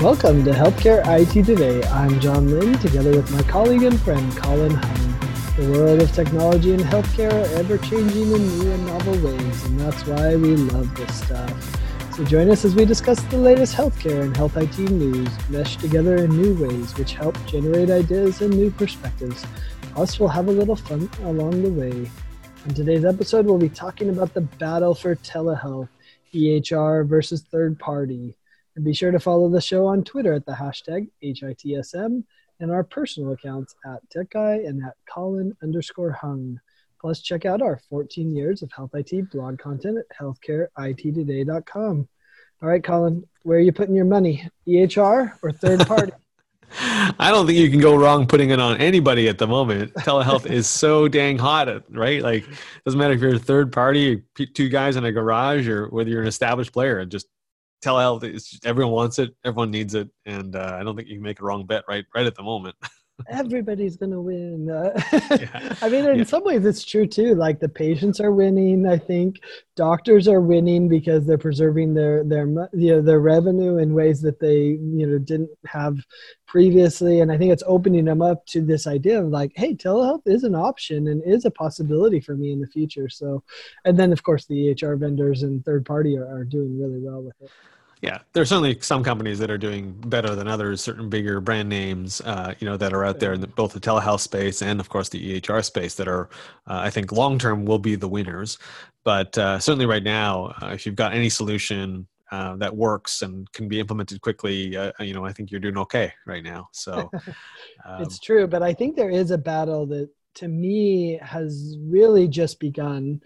Welcome to Healthcare IT Today. I'm John Lynn, together with my colleague and friend Colin Hung. The world of technology and healthcare are ever changing in new and novel ways, and that's why we love this stuff. So join us as we discuss the latest healthcare and health IT news, meshed together in new ways, which help generate ideas and new perspectives. Plus, we'll have a little fun along the way. In today's episode, we'll be talking about the battle for telehealth, EHR versus third party. And be sure to follow the show on Twitter at the hashtag HITSM and our personal accounts at TechGuy and at Colin underscore Hung. Plus, check out our 14 years of health IT blog content at healthcareiTtoday.com. All right, Colin, where are you putting your money? EHR or third party? I don't think you can go wrong putting it on anybody at the moment. Telehealth is so dang hot, right? Like, doesn't matter if you're a third party, two guys in a garage, or whether you're an established player. Just telehealth is everyone wants it, everyone needs it, and uh, I don't think you can make a wrong bet right right at the moment. everybody's gonna win. Uh, yeah. I mean, in yeah. some ways, it's true too. Like the patients are winning. I think doctors are winning because they're preserving their their you know their revenue in ways that they you know didn't have previously. And I think it's opening them up to this idea of like, hey, telehealth is an option and is a possibility for me in the future. So, and then of course the EHR vendors and third party are, are doing really well with it yeah. There's certainly some companies that are doing better than others certain bigger brand names uh, you know that are out there in the, both the telehealth space and of course the ehr space that are uh, i think long term will be the winners. But uh, certainly right now uh, if you've got any solution uh, that works and can be implemented quickly uh, you know i think you're doing okay right now. So um, it's true but i think there is a battle that to me has really just begun.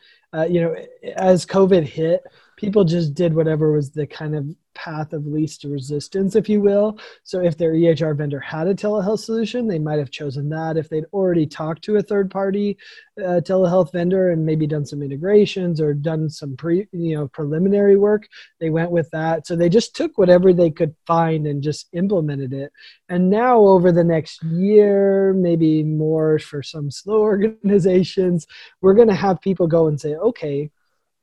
You know as covid hit people just did whatever was the kind of path of least resistance, if you will. So if their EHR vendor had a telehealth solution, they might have chosen that. If they'd already talked to a third party uh, telehealth vendor and maybe done some integrations or done some pre, you know, preliminary work, they went with that. So they just took whatever they could find and just implemented it. And now over the next year, maybe more for some slow organizations, we're going to have people go and say, okay,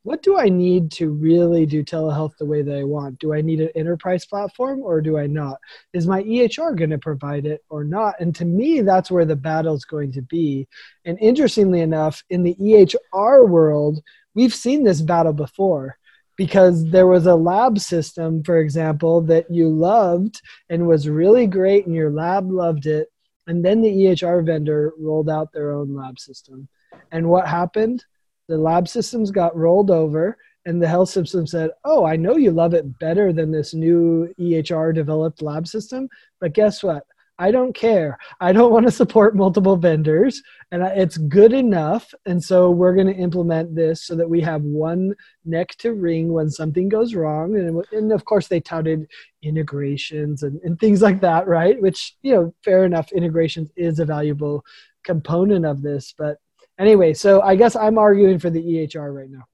what do I need to really do telehealth the way that I want? Do I need an enterprise platform or do I not? Is my EHR going to provide it or not? And to me, that's where the battle is going to be. And interestingly enough, in the EHR world, we've seen this battle before because there was a lab system, for example, that you loved and was really great, and your lab loved it. And then the EHR vendor rolled out their own lab system. And what happened? The lab systems got rolled over and the health system said oh i know you love it better than this new ehr developed lab system but guess what? I don't care. I don't want to support multiple vendors and it's good enough and so we're going to implement this so that we have one neck to wring when something goes wrong. And, and of course they touted integrations and, and things like that right? Which you know fair enough integrations is a valuable component of this but anyway, so I guess I'm arguing for the EHR right now.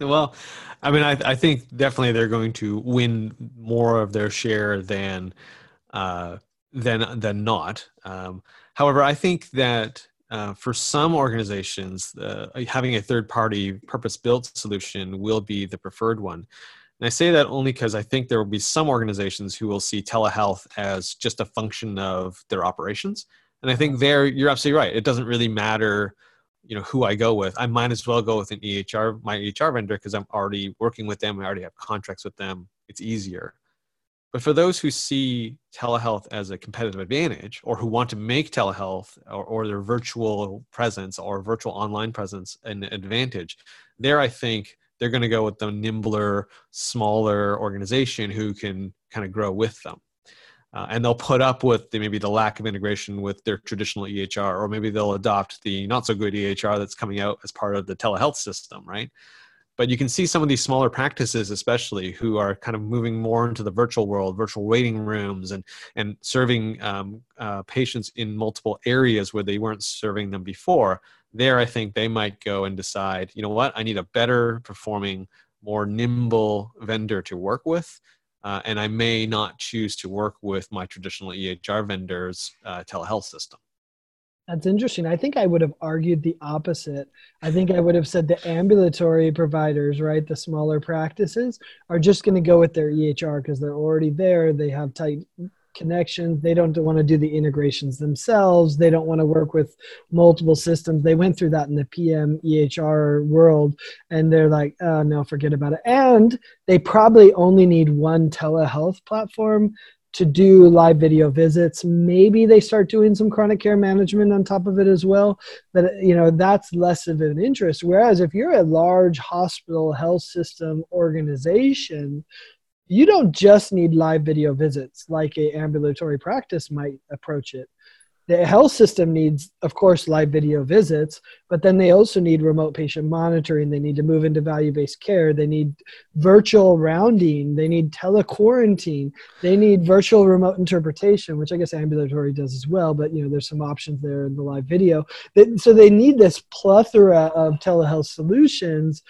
well, I mean, I, I, think definitely they're going to win more of their share than uh, than than not. Um, however, I think that uh, for some organizations, uh, having a third party purpose built solution will be the preferred one. And I say that only because I think there will be some organizations who will see telehealth as just a function of their operations and I think there you're absolutely right. It doesn't really matter, you know, who I go with. I might as well go with an EHR, my EHR vendor, because I'm already working with them. I already have contracts with them. It's easier. But for those who see telehealth as a competitive advantage or who want to make telehealth or, or their virtual presence or virtual online presence an advantage, there I think they're going to go with the nimbler, smaller organization who can kind of grow with them uh, and they'll put up with the, maybe the lack of integration with their traditional EHR, or maybe they'll adopt the not so good EHR that's coming out as part of the telehealth system, right? But you can see some of these smaller practices, especially who are kind of moving more into the virtual world, virtual waiting rooms, and and serving um, uh, patients in multiple areas where they weren't serving them before. There, I think they might go and decide, you know what, I need a better performing, more nimble vendor to work with uh, and I may not choose to work with my traditional EHR vendor's uh, telehealth system. That's interesting. I think I would have argued the opposite. I think I would have said the ambulatory providers, right, the smaller practices, are just going to go with their EHR because they're already there. They have tight connections. They don't want to do the integrations themselves. They don't want to work with multiple systems. They went through that in the PM EHR world, and they're like, oh, no, forget about it. And they probably only need one telehealth platform to do live video visits. Maybe they start doing some chronic care management on top of it as well. But you know that's less of an interest. Whereas if you're a large hospital health system organization, you don't just need live video visits like a ambulatory practice might approach it the health system needs, of course, live video visits, but then they also need remote patient monitoring. They need to move into value based care. They need virtual rounding. They need telequarantine. They need virtual remote interpretation, which I guess ambulatory does as well, but you know, there's some options there in the live video. So they need this plethora of telehealth solutions.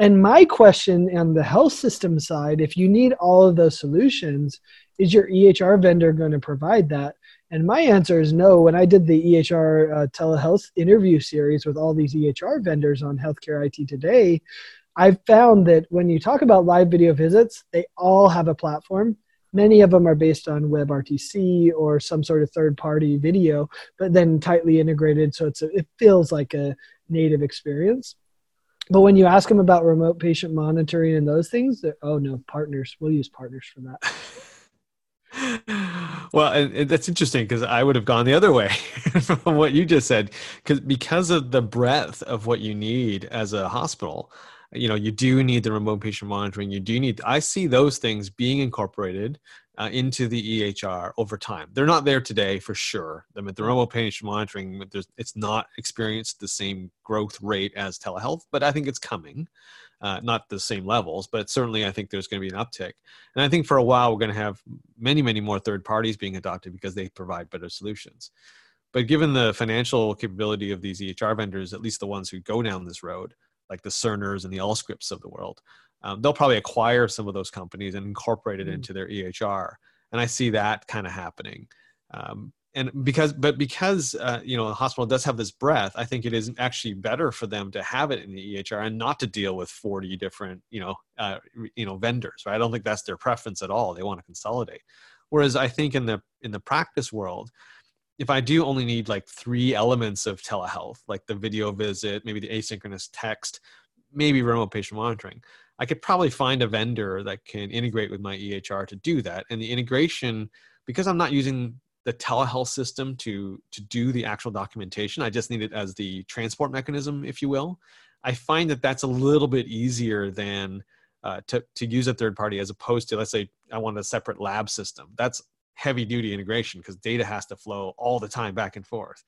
And my question on the health system side, if you need all of those solutions, is your EHR vendor going to provide that? And my answer is no. When I did the EHR uh, telehealth interview series with all these EHR vendors on Healthcare IT Today, I found that when you talk about live video visits, they all have a platform. Many of them are based on WebRTC or some sort of third party video, but then tightly integrated. So it's a, it feels like a native experience. But when you ask them about remote patient monitoring and those things, oh no, partners. We'll use partners for that. well, and, and that's interesting because I would have gone the other way from what you just said, because because of the breadth of what you need as a hospital. You know, you do need the remote patient monitoring. You do need. I see those things being incorporated uh, into the EHR over time. They're not there today for sure. I mean, the remote patient monitoring, it's not experienced the same growth rate as telehealth, but I think it's coming uh, not the same levels, but certainly I think there's going to be an uptick. And I think for a while we're going to have many, many more third parties being adopted because they provide better solutions. But given the financial capability of these EHR vendors, at least the ones who go down this road, like the Cerners and the Allscripts of the world, um, they'll probably acquire some of those companies and incorporate it mm-hmm. into their EHR. And I see that kind of happening. Um, and because but because uh, you know the hospital does have this breadth i think it is actually better for them to have it in the ehr and not to deal with 40 different you know uh, you know vendors right i don't think that's their preference at all they want to consolidate whereas i think in the in the practice world if i do only need like three elements of telehealth like the video visit maybe the asynchronous text maybe remote patient monitoring i could probably find a vendor that can integrate with my ehr to do that and the integration because i'm not using the telehealth system to to do the actual documentation. I just need it as the transport mechanism, if you will. I find that that's a little bit easier than uh, to to use a third party as opposed to let's say I want a separate lab system. That's heavy duty integration because data has to flow all the time back and forth.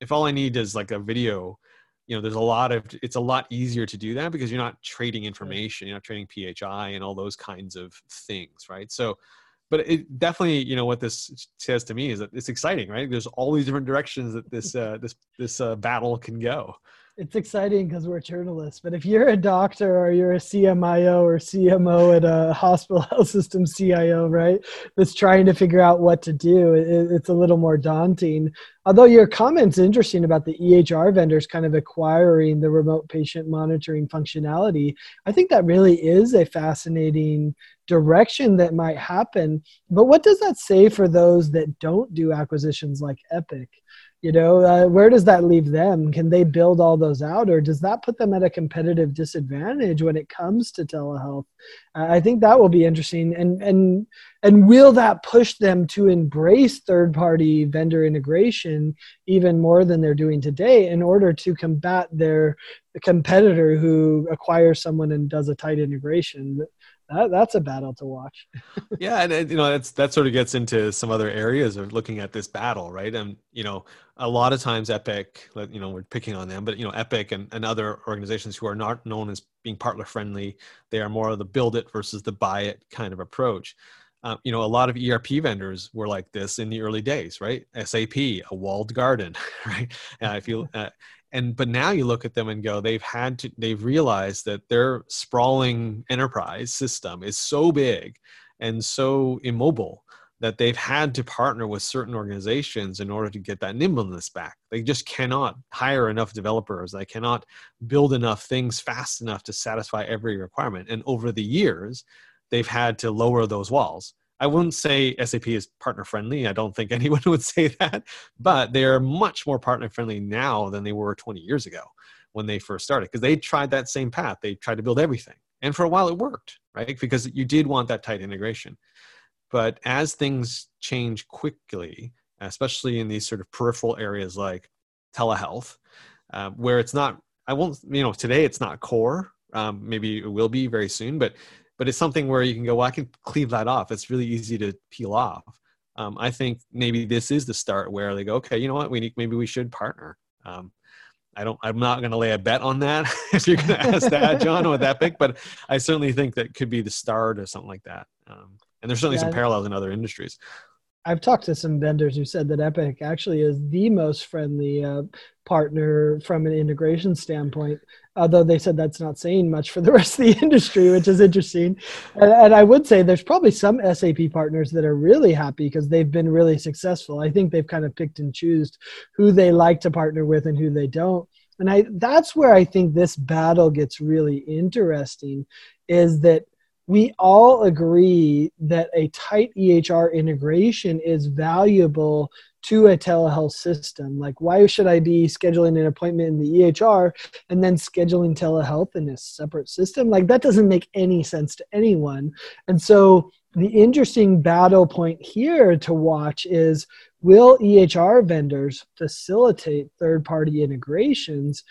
If all I need is like a video, you know, there's a lot of it's a lot easier to do that because you're not trading information, you're not trading PHI and all those kinds of things, right? So but it definitely you know what this says to me is that it's exciting right there's all these different directions that this uh, this this uh, battle can go it's exciting because we're journalists but if you're a doctor or you're a cmio or cmo at a hospital health system cio right that's trying to figure out what to do it, it's a little more daunting although your comments interesting about the ehr vendors kind of acquiring the remote patient monitoring functionality i think that really is a fascinating direction that might happen. But what does that say for those that don't do acquisitions like Epic? You know, uh, where does that leave them? Can they build all those out, or does that put them at a competitive disadvantage when it comes to telehealth? Uh, I think that will be interesting, and and and will that push them to embrace third-party vendor integration even more than they're doing today in order to combat their competitor who acquires someone and does a tight integration? That, that's a battle to watch. yeah, and you know that's that sort of gets into some other areas of looking at this battle, right? And you know, a lot of times Epic, you know, we're picking on them, but you know, Epic and, and other organizations who are not known as being partner friendly, they are more of the build it versus the buy it kind of approach. Uh, you know, a lot of ERP vendors were like this in the early days, right? SAP, a walled garden, right? Uh, if you uh, and but now you look at them and go they've had to they've realized that their sprawling enterprise system is so big and so immobile that they've had to partner with certain organizations in order to get that nimbleness back. They just cannot hire enough developers. They cannot build enough things fast enough to satisfy every requirement. And over the years, they've had to lower those walls. I wouldn't say SAP is partner friendly. I don't think anyone would say that, but they are much more partner friendly now than they were 20 years ago when they first started because they tried that same path. They tried to build everything. And for a while it worked, right? Because you did want that tight integration. But as things change quickly, especially in these sort of peripheral areas like telehealth, uh, where it's not, I won't, you know, today it's not core. Um, maybe it will be very soon, but but it's something where you can go, well, I can cleave that off. It's really easy to peel off. Um, I think maybe this is the start where they go, okay, you know what, we need, maybe we should partner. Um, I don't. I'm not going to lay a bet on that. if you're going to ask that, John, with that pick, but I certainly think that could be the start or something like that. Um, and there's certainly yeah, some parallels in other industries. I've talked to some vendors who said that Epic actually is the most friendly uh, partner from an integration standpoint. Although they said that's not saying much for the rest of the industry, which is interesting. And, and I would say there's probably some SAP partners that are really happy because they've been really successful. I think they've kind of picked and choose who they like to partner with and who they don't. And I that's where I think this battle gets really interesting is that we all agree that a tight EHR integration is valuable to a telehealth system. Like, why should I be scheduling an appointment in the EHR and then scheduling telehealth in a separate system? Like, that doesn't make any sense to anyone. And so, the interesting battle point here to watch is will EHR vendors facilitate third party integrations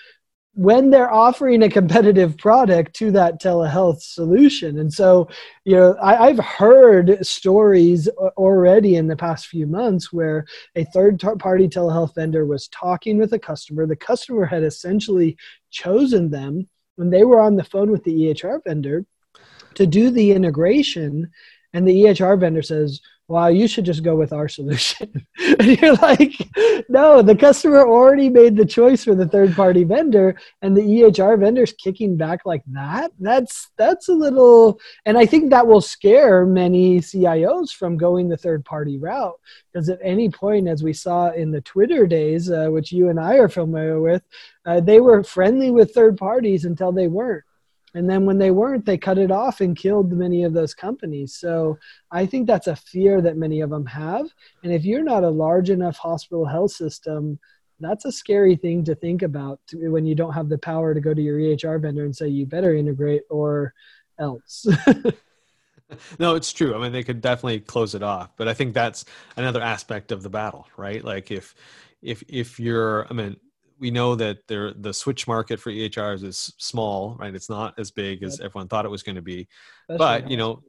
when they're offering a competitive product to that telehealth solution. And so, you know, I, have heard stories already in the past few months where a third party telehealth vendor was talking with a customer. The customer had essentially chosen them when they were on the phone with the EHR vendor to do the integration. And the EHR vendor says, wow, you should just go with our solution. and you're like, no, the customer already made the choice for the third party vendor and the EHR vendor's kicking back like that. That's that's a little and I think that will scare many CIOs from going the third party route because at any point as we saw in the Twitter days, uh, which you and I are familiar with, uh, they were friendly with third parties until they weren't and then when they weren't they cut it off and killed many of those companies. So i think that's a fear that many of them have. And if you're not a large enough hospital health system that's a scary thing to think about when you don't have the power to go to your ehr vendor and say you better integrate or else. No it's true. I mean they could definitely close it off. But i think that's another aspect of the battle right? Like if if if you're i mean we know that there the switch market for EHRs is small, right? It's not as big as everyone thought it was going to be. That's but you know,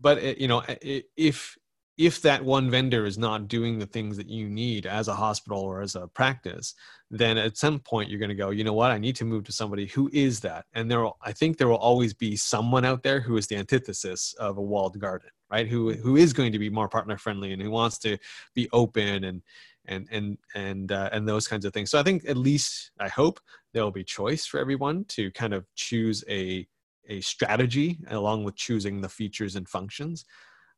but it, you know, eh, eh, if if that one vendor is not doing the things that you need as a hospital or as a practice, then at some point you're going to go, you know what, I need to move to somebody who is that. And there, will, I think there will always be someone out there who is the antithesis of a walled garden, right? Who who is going to be more partner friendly and who wants to be open and and and and uh, and those kinds of things. So I think at least I hope there will be choice for everyone to kind of choose a a strategy along with choosing the features and functions.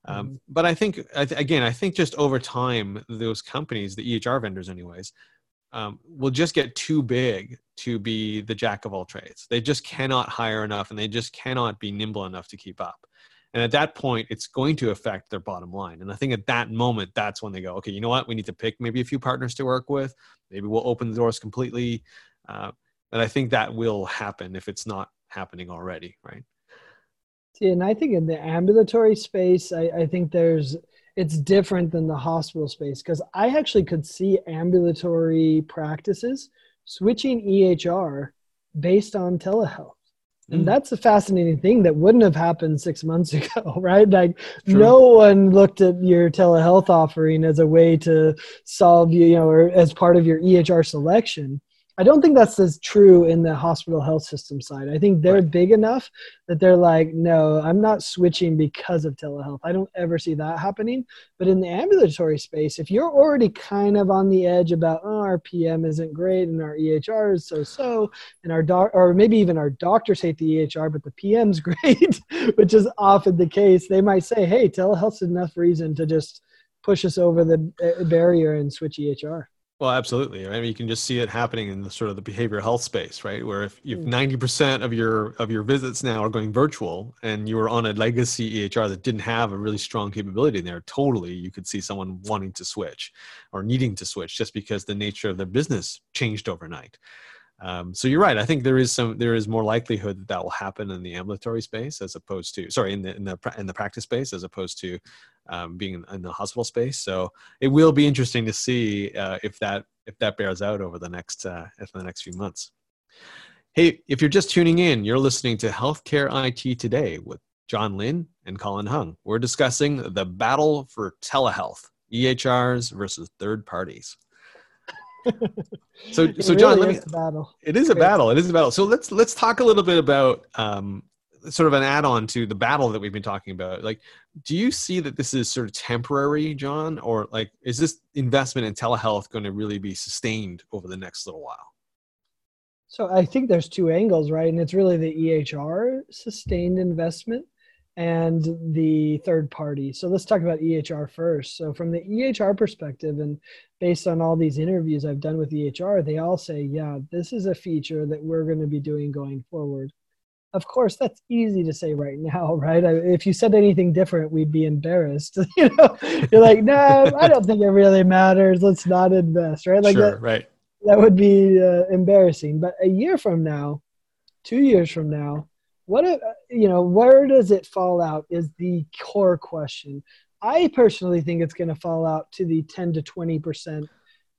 Um, mm-hmm. But I think again, I think just over time, those companies, the EHR vendors, anyways, um, will just get too big to be the jack of all trades. They just cannot hire enough, and they just cannot be nimble enough to keep up. And at that point, it's going to affect their bottom line. And I think at that moment, that's when they go, okay, you know what? We need to pick maybe a few partners to work with. Maybe we'll open the doors completely. Uh, and I think that will happen if it's not happening already, right? See, and I think in the ambulatory space, I, I think there's it's different than the hospital space because I actually could see ambulatory practices switching EHR based on telehealth and mm. that's a fascinating thing that wouldn't have happened six months ago, right? Like True. no one looked at your telehealth offering as a way to solve you, you know, or as part of your EHR selection. I don't think that's as true in the hospital health system side. I think they're right. big enough that they're like, no, I'm not switching because of telehealth. I don't ever see that happening. But in the ambulatory space, if you're already kind of on the edge about, oh, our PM isn't great and our EHR is so so, and our doc, or maybe even our doctors hate the EHR, but the PM's great, which is often the case, they might say, hey, telehealth's enough reason to just push us over the uh, barrier and switch EHR. Well, absolutely. Right? I mean, you can just see it happening in the sort of the behavioral health space, right? Where if if hmm. ninety percent of your of your visits now are going virtual, and you were on a legacy EHR that didn't have a really strong capability in there, totally, you could see someone wanting to switch or needing to switch just because the nature of their business changed overnight. Um, so you're right. I think there is some there is more likelihood that that will happen in the ambulatory space as opposed to sorry in the in the in the practice space as opposed to um, being in, the hospital space. So it will be interesting to see uh, if that if that bears out over the next uh, the next few months. Hey, if you're just tuning in, you're listening to Healthcare IT Today with John Lynn and Colin Hung. We're discussing the battle for telehealth, EHRs versus third parties so so John, really let me. battle. It is a battle. It is a battle. So let's let's talk a little bit about um, sort of an add-on to the battle that we've been talking about. Like, do you see that this is sort of temporary, John, or like is this investment in telehealth going to really be sustained over the next little while? So I think there's two angles, right? And it's really the EHR sustained investment and the third party. So let's talk about EHR first. So from the EHR perspective, and based on all these interviews I've done with EHR, they all say, yeah, this is a feature that we're going to be doing going forward. Of course, that's easy to say right now, right? If you said anything different, we'd be embarrassed. you know, you're like, no, I don't think it really matters. Let's not invest, right? Like sure, that, right. That would be uh, embarrassing. But a year from now, two years from now, what you know where does it fall out is the core question. I personally think it's going to fall out to the 10 to 20 percent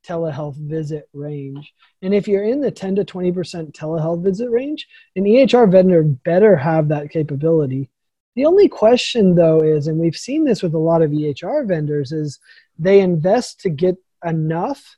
telehealth visit range. And if you're in the 10 to 20 percent telehealth visit range an ehr vendor better have that capability. The only question though is and we've seen this with a lot of ehr vendors is they invest to get enough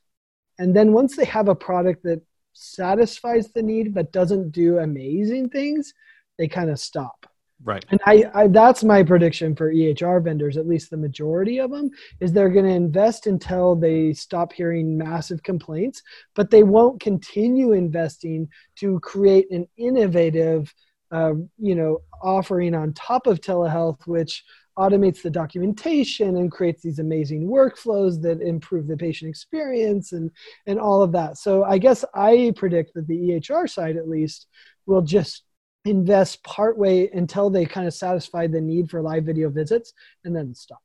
and then once they have a product that satisfies the need but doesn't do amazing things they kind of stop. Right. And I, I, that's my prediction for EHR vendors, at least the majority of them, is they're going to invest until they stop hearing massive complaints, but they won't continue investing to create an innovative, uh, you know, offering on top of telehealth, which automates the documentation and creates these amazing workflows that improve the patient experience and and all of that. So I guess I predict that the EHR side, at least, will just invest partway until they kind of satisfy the need for live video visits and then stop.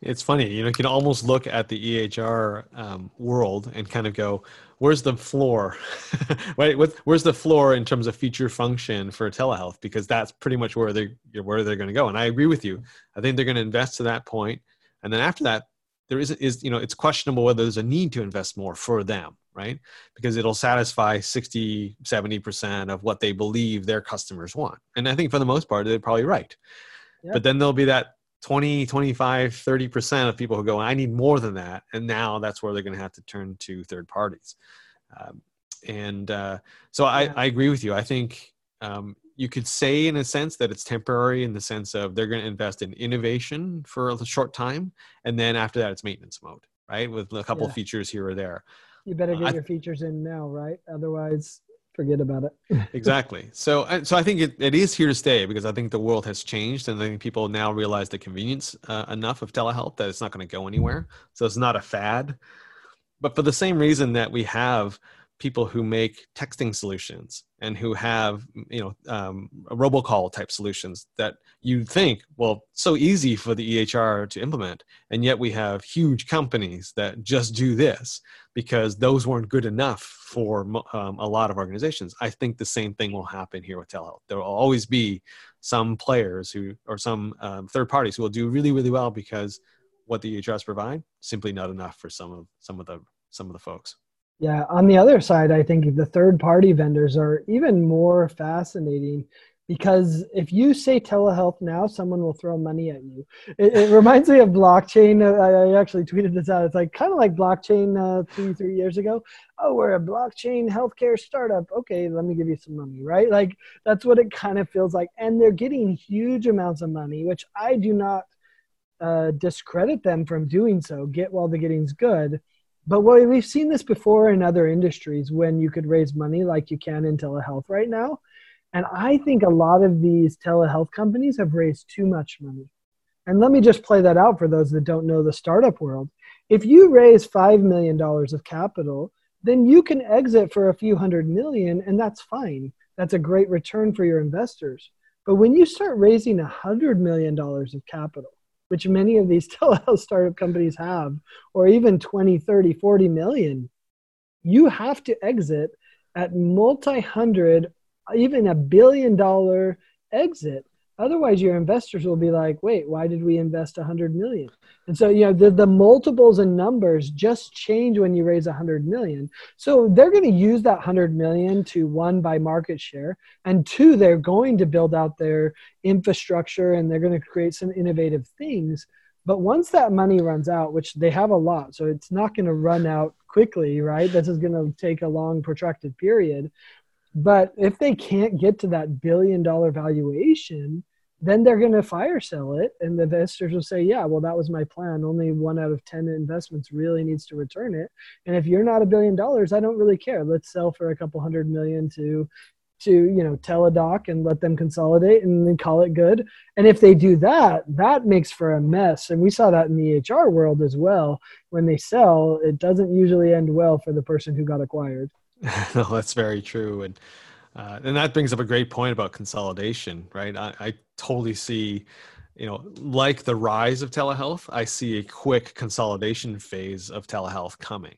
It's funny, you know, you can almost look at the EHR um, world and kind of go, "Where's the floor? where's the floor in terms of feature function for telehealth?" Because that's pretty much where they where they're going to go. And I agree with you. I think they're going to invest to that point, and then after that, there is is you know, it's questionable whether there's a need to invest more for them right? Because it'll satisfy 60, 70% of what they believe their customers want. And I think for the most part, they're probably right. Yep. But then there'll be that 20, 25, 30% of people who go, I need more than that. And now that's where they're going to have to turn to third parties. Um, and uh, so I, yeah. I agree with you. I think um, you could say, in a sense, that it's temporary in the sense of they're going to invest in innovation for a short time. And then after that, it's maintenance mode, right? With a couple yeah. features here or there. You better get I, your features in now, right? Otherwise, forget about it. exactly. So, so I think it, it is here to stay because I think the world has changed, and I think people now realize the convenience uh, enough of telehealth that it's not going to go anywhere. So it's not a fad. But for the same reason that we have people who make texting solutions and who have you know um, robocall type solutions that you think well so easy for the ehr to implement. And yet we have huge companies that just do this because those weren't good enough for um, a lot of organizations. I think the same thing will happen here with telehealth. There will always be some players who or some um, third parties who will do really really well because what the ehrs provide simply not enough for some of some of the some of the folks yeah, on the other side, I think the third party vendors are even more fascinating because if you say telehealth now, someone will throw money at you. It, it reminds me of blockchain. I, I, actually tweeted this out. It's like kind of like blockchain uh, two, three years ago. Oh, we're a blockchain healthcare startup. Okay, let me give you some money, right? Like that's what it kind of feels like. And they're getting huge amounts of money, which I do not uh, discredit them from doing so. Get while the getting's good but what, we've seen this before in other industries when you could raise money like you can in telehealth right now. And I think a lot of these telehealth companies have raised too much money. And let me just play that out for those that don't know the startup world. If you raise $5 million of capital, then you can exit for a few hundred million, and that's fine. That's a great return for your investors. But when you start raising $100 million of capital, which many of these telehealth startup companies have, or even 20, 30, 40 million, you have to exit at multi hundred, even a billion dollar exit Otherwise, your investors will be like, wait, why did we invest 100 million? And so, you know, the, the multiples and numbers just change when you raise 100 million. So they're going to use that 100 million to one, buy market share, and two, they're going to build out their infrastructure and they're going to create some innovative things. But once that money runs out, which they have a lot, so it's not going to run out quickly, right? This is going to take a long, protracted period. But if they can't get to that billion dollar valuation, then they're going to fire sell it. And the investors will say, yeah, well, that was my plan. Only one out of 10 investments really needs to return it. And if you're not a billion dollars, I don't really care. Let's sell for a couple hundred million to to you know Teladoc and let them consolidate and then call it good and if they do that that makes for a mess and we saw that in the hr world as well when they sell it doesn't usually end well for the person who got acquired no, that's very true, and uh, and that brings up a great point about consolidation, right? I, I totally see, you know, like the rise of telehealth, I see a quick consolidation phase of telehealth coming.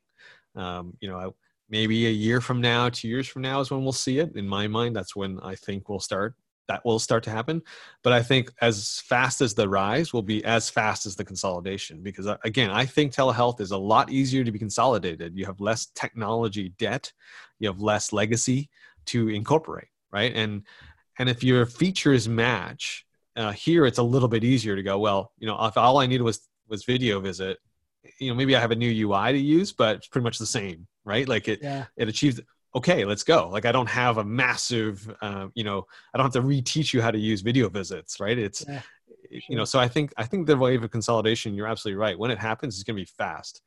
Um, you know, maybe a year from now, two years from now is when we'll see it. In my mind, that's when I think we'll start that will start to happen. But I think as fast as the rise will be as fast as the consolidation. Because uh, again, I think telehealth is a lot easier to be consolidated. You have less technology debt, you have less legacy to incorporate, right? And and if your features match, uh, here it's a little bit easier to go. Well, you know, if all I needed was was video visit, you know, maybe I have a new UI to use, but it's pretty much the same, right? Like it yeah. it achieves okay let's go like i don't have a massive uh, you know i don't have to reteach you how to use video visits right it's yeah, sure. you know so i think i think the wave of consolidation you're absolutely right when it happens it's going to be fast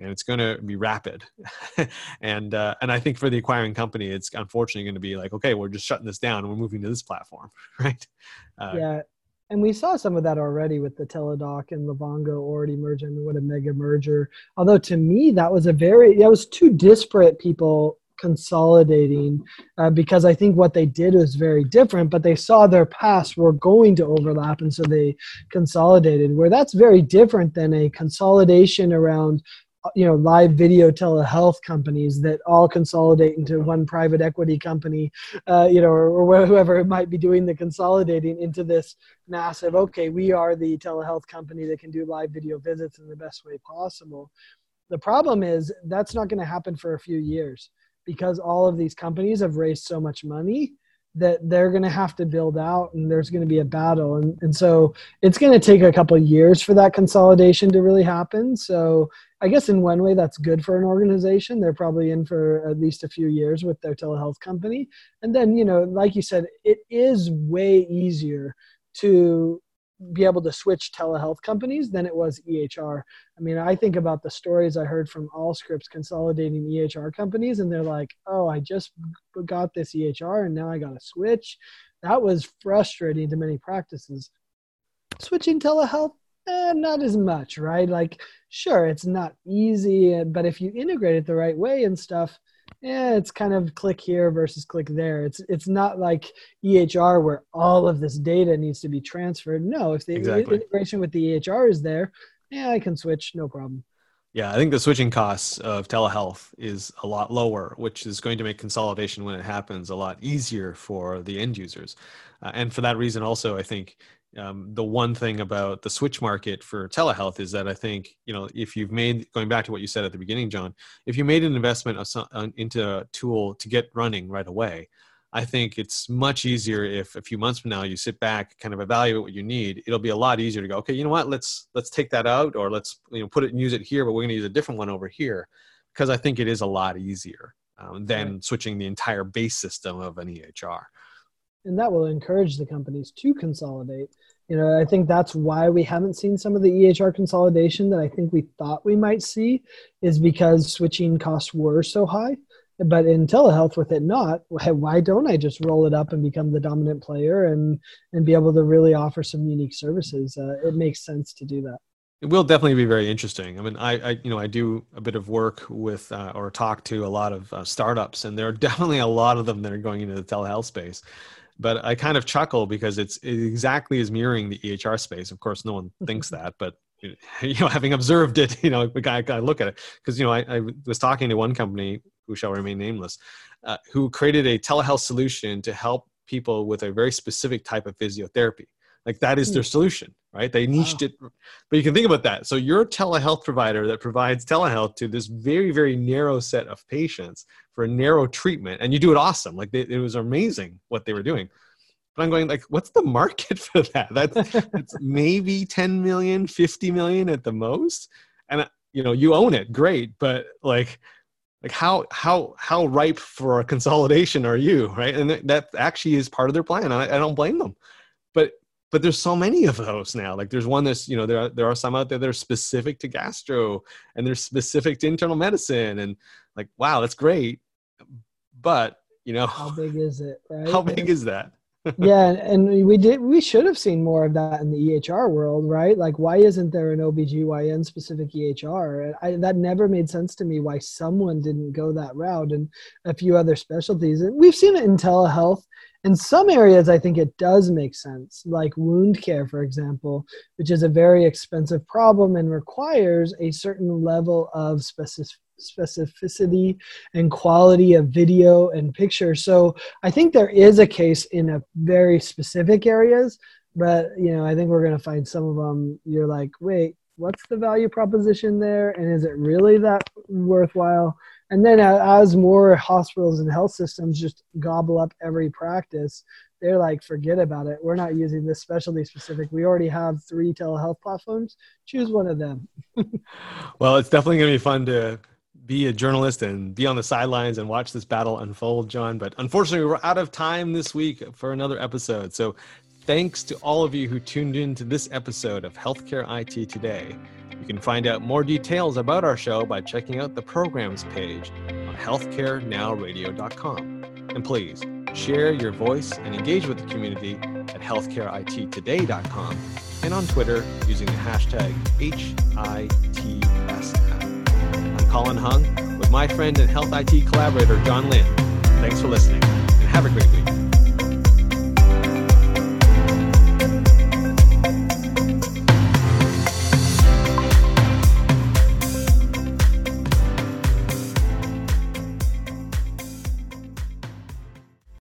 and it's going to be rapid and uh, and i think for the acquiring company it's unfortunately going to be like okay we're just shutting this down and we're moving to this platform right uh, yeah and we saw some of that already with the Teladoc and Livongo already merging. What a mega merger! Although to me, that was a very that was two disparate people consolidating uh, because I think what they did was very different, but they saw their paths were going to overlap and so they consolidated. Where that's very different than a consolidation around uh, you know live video telehealth companies that all consolidate into one private equity company uh, you know or, or whoever might be doing the consolidating into this massive okay we are the telehealth company that can do live video visits in the best way possible the problem is that's not going to happen for a few years because all of these companies have raised so much money that they're going to have to build out and there's going to be a battle. And, and so it's going to take a couple years for that consolidation to really happen. So i guess in one way that's good for an organization they're probably in for at least a few years with their telehealth company. And then you know like you said it is way easier to be able to switch telehealth companies than it was EHR. I mean, I think about the stories I heard from Allscripts consolidating EHR companies, and they're like, "Oh, I just got this EHR, and now I got to switch." That was frustrating to many practices. Switching telehealth, eh, not as much, right? Like, sure, it's not easy, but if you integrate it the right way and stuff, yeah, it's kind of click here versus click there. It's it's not like EHR where all of this data needs to be transferred. No, if the exactly. integration with the EHR is there, yeah, I can switch, no problem. Yeah, I think the switching costs of telehealth is a lot lower, which is going to make consolidation when it happens a lot easier for the end users. Uh, and for that reason, also, I think um, the one thing about the switch market for telehealth is that I think you know if you've made going back to what you said at the beginning, John, if you made an investment of some, uh, into a tool to get running right away, I think it's much easier if a few months from now you sit back, kind of evaluate what you need. It'll be a lot easier to go, okay, you know what, let's let's take that out, or let's you know put it and use it here, but we're going to use a different one over here, because I think it is a lot easier um, than right. switching the entire base system of an EHR and that will encourage the companies to consolidate. You know, I think that's why we haven't seen some of the EHR consolidation that I think we thought we might see, is because switching costs were so high. but in telehealth with it not why don't i just roll it up and become the dominant player and and be able to really offer some unique services uh, it makes sense to do that it will definitely be very interesting. I mean, I, I you know I do a bit of work with uh, or talk to a lot of uh, startups, and there are definitely a lot of them that are going into the telehealth space. But I kind of chuckle because it's it exactly is mirroring the EHR space. Of course, no one thinks that, but you know, having observed it, you know, I, I look at it because you know I, I, was talking to one company who shall remain nameless, uh, who created a telehealth solution to help people with a very specific type of physiotherapy. Like that is their hmm. solution, right? They niched wow. it. But you can think about that. So you're a telehealth provider that provides telehealth to this very, very narrow set of patients for a narrow treatment, and you do it awesome. Like they, it was amazing what they were doing. But I'm going like, what's the market for that? That's, that's maybe 10 million, 50 million at the most. And you know, you own it, great. But like, like how how how ripe for a consolidation are you, right? And that actually is part of their plan. I, I don't blame them. But but there's so many of those now. Like there's one that's you know there are, there are some out there that are specific to gastro and they're specific to internal medicine and like wow that's great. But you know how big is it right? how big is that? Yeah and we did we should have seen more of that in the ehr world right? Like why isn't there an obgyn specific ehr I, that never made sense to me why someone didn't go that route and a few other specialties. And we've seen it in telehealth in some areas i think it does make sense like wound care for example which is a very expensive problem and requires a certain level of specificity and quality of video and picture. So i think there is a case in a very specific areas but you know i think we're going to find some of them you're like wait what's the value proposition there? And is it really that worthwhile and then as more hospitals and health systems just gobble up every practice they're like forget about it. We're not using this specialty specific. We already have three telehealth platforms. Choose one of them. Well it's definitely going to be fun to be a journalist and be on the sidelines and watch this battle unfold john. But unfortunately we're out of time this week for another episode. So thanks to all of you who tuned in to this episode of healthcare it today you can find out more details about our show by checking out the programs page on healthcarenowradio.com. And please share your voice and engage with the community at healthcareittoday.com and on Twitter using the hashtag HITSM. I'm Colin Hung with my friend and Health IT collaborator John Lynn. Thanks for listening and have a great week.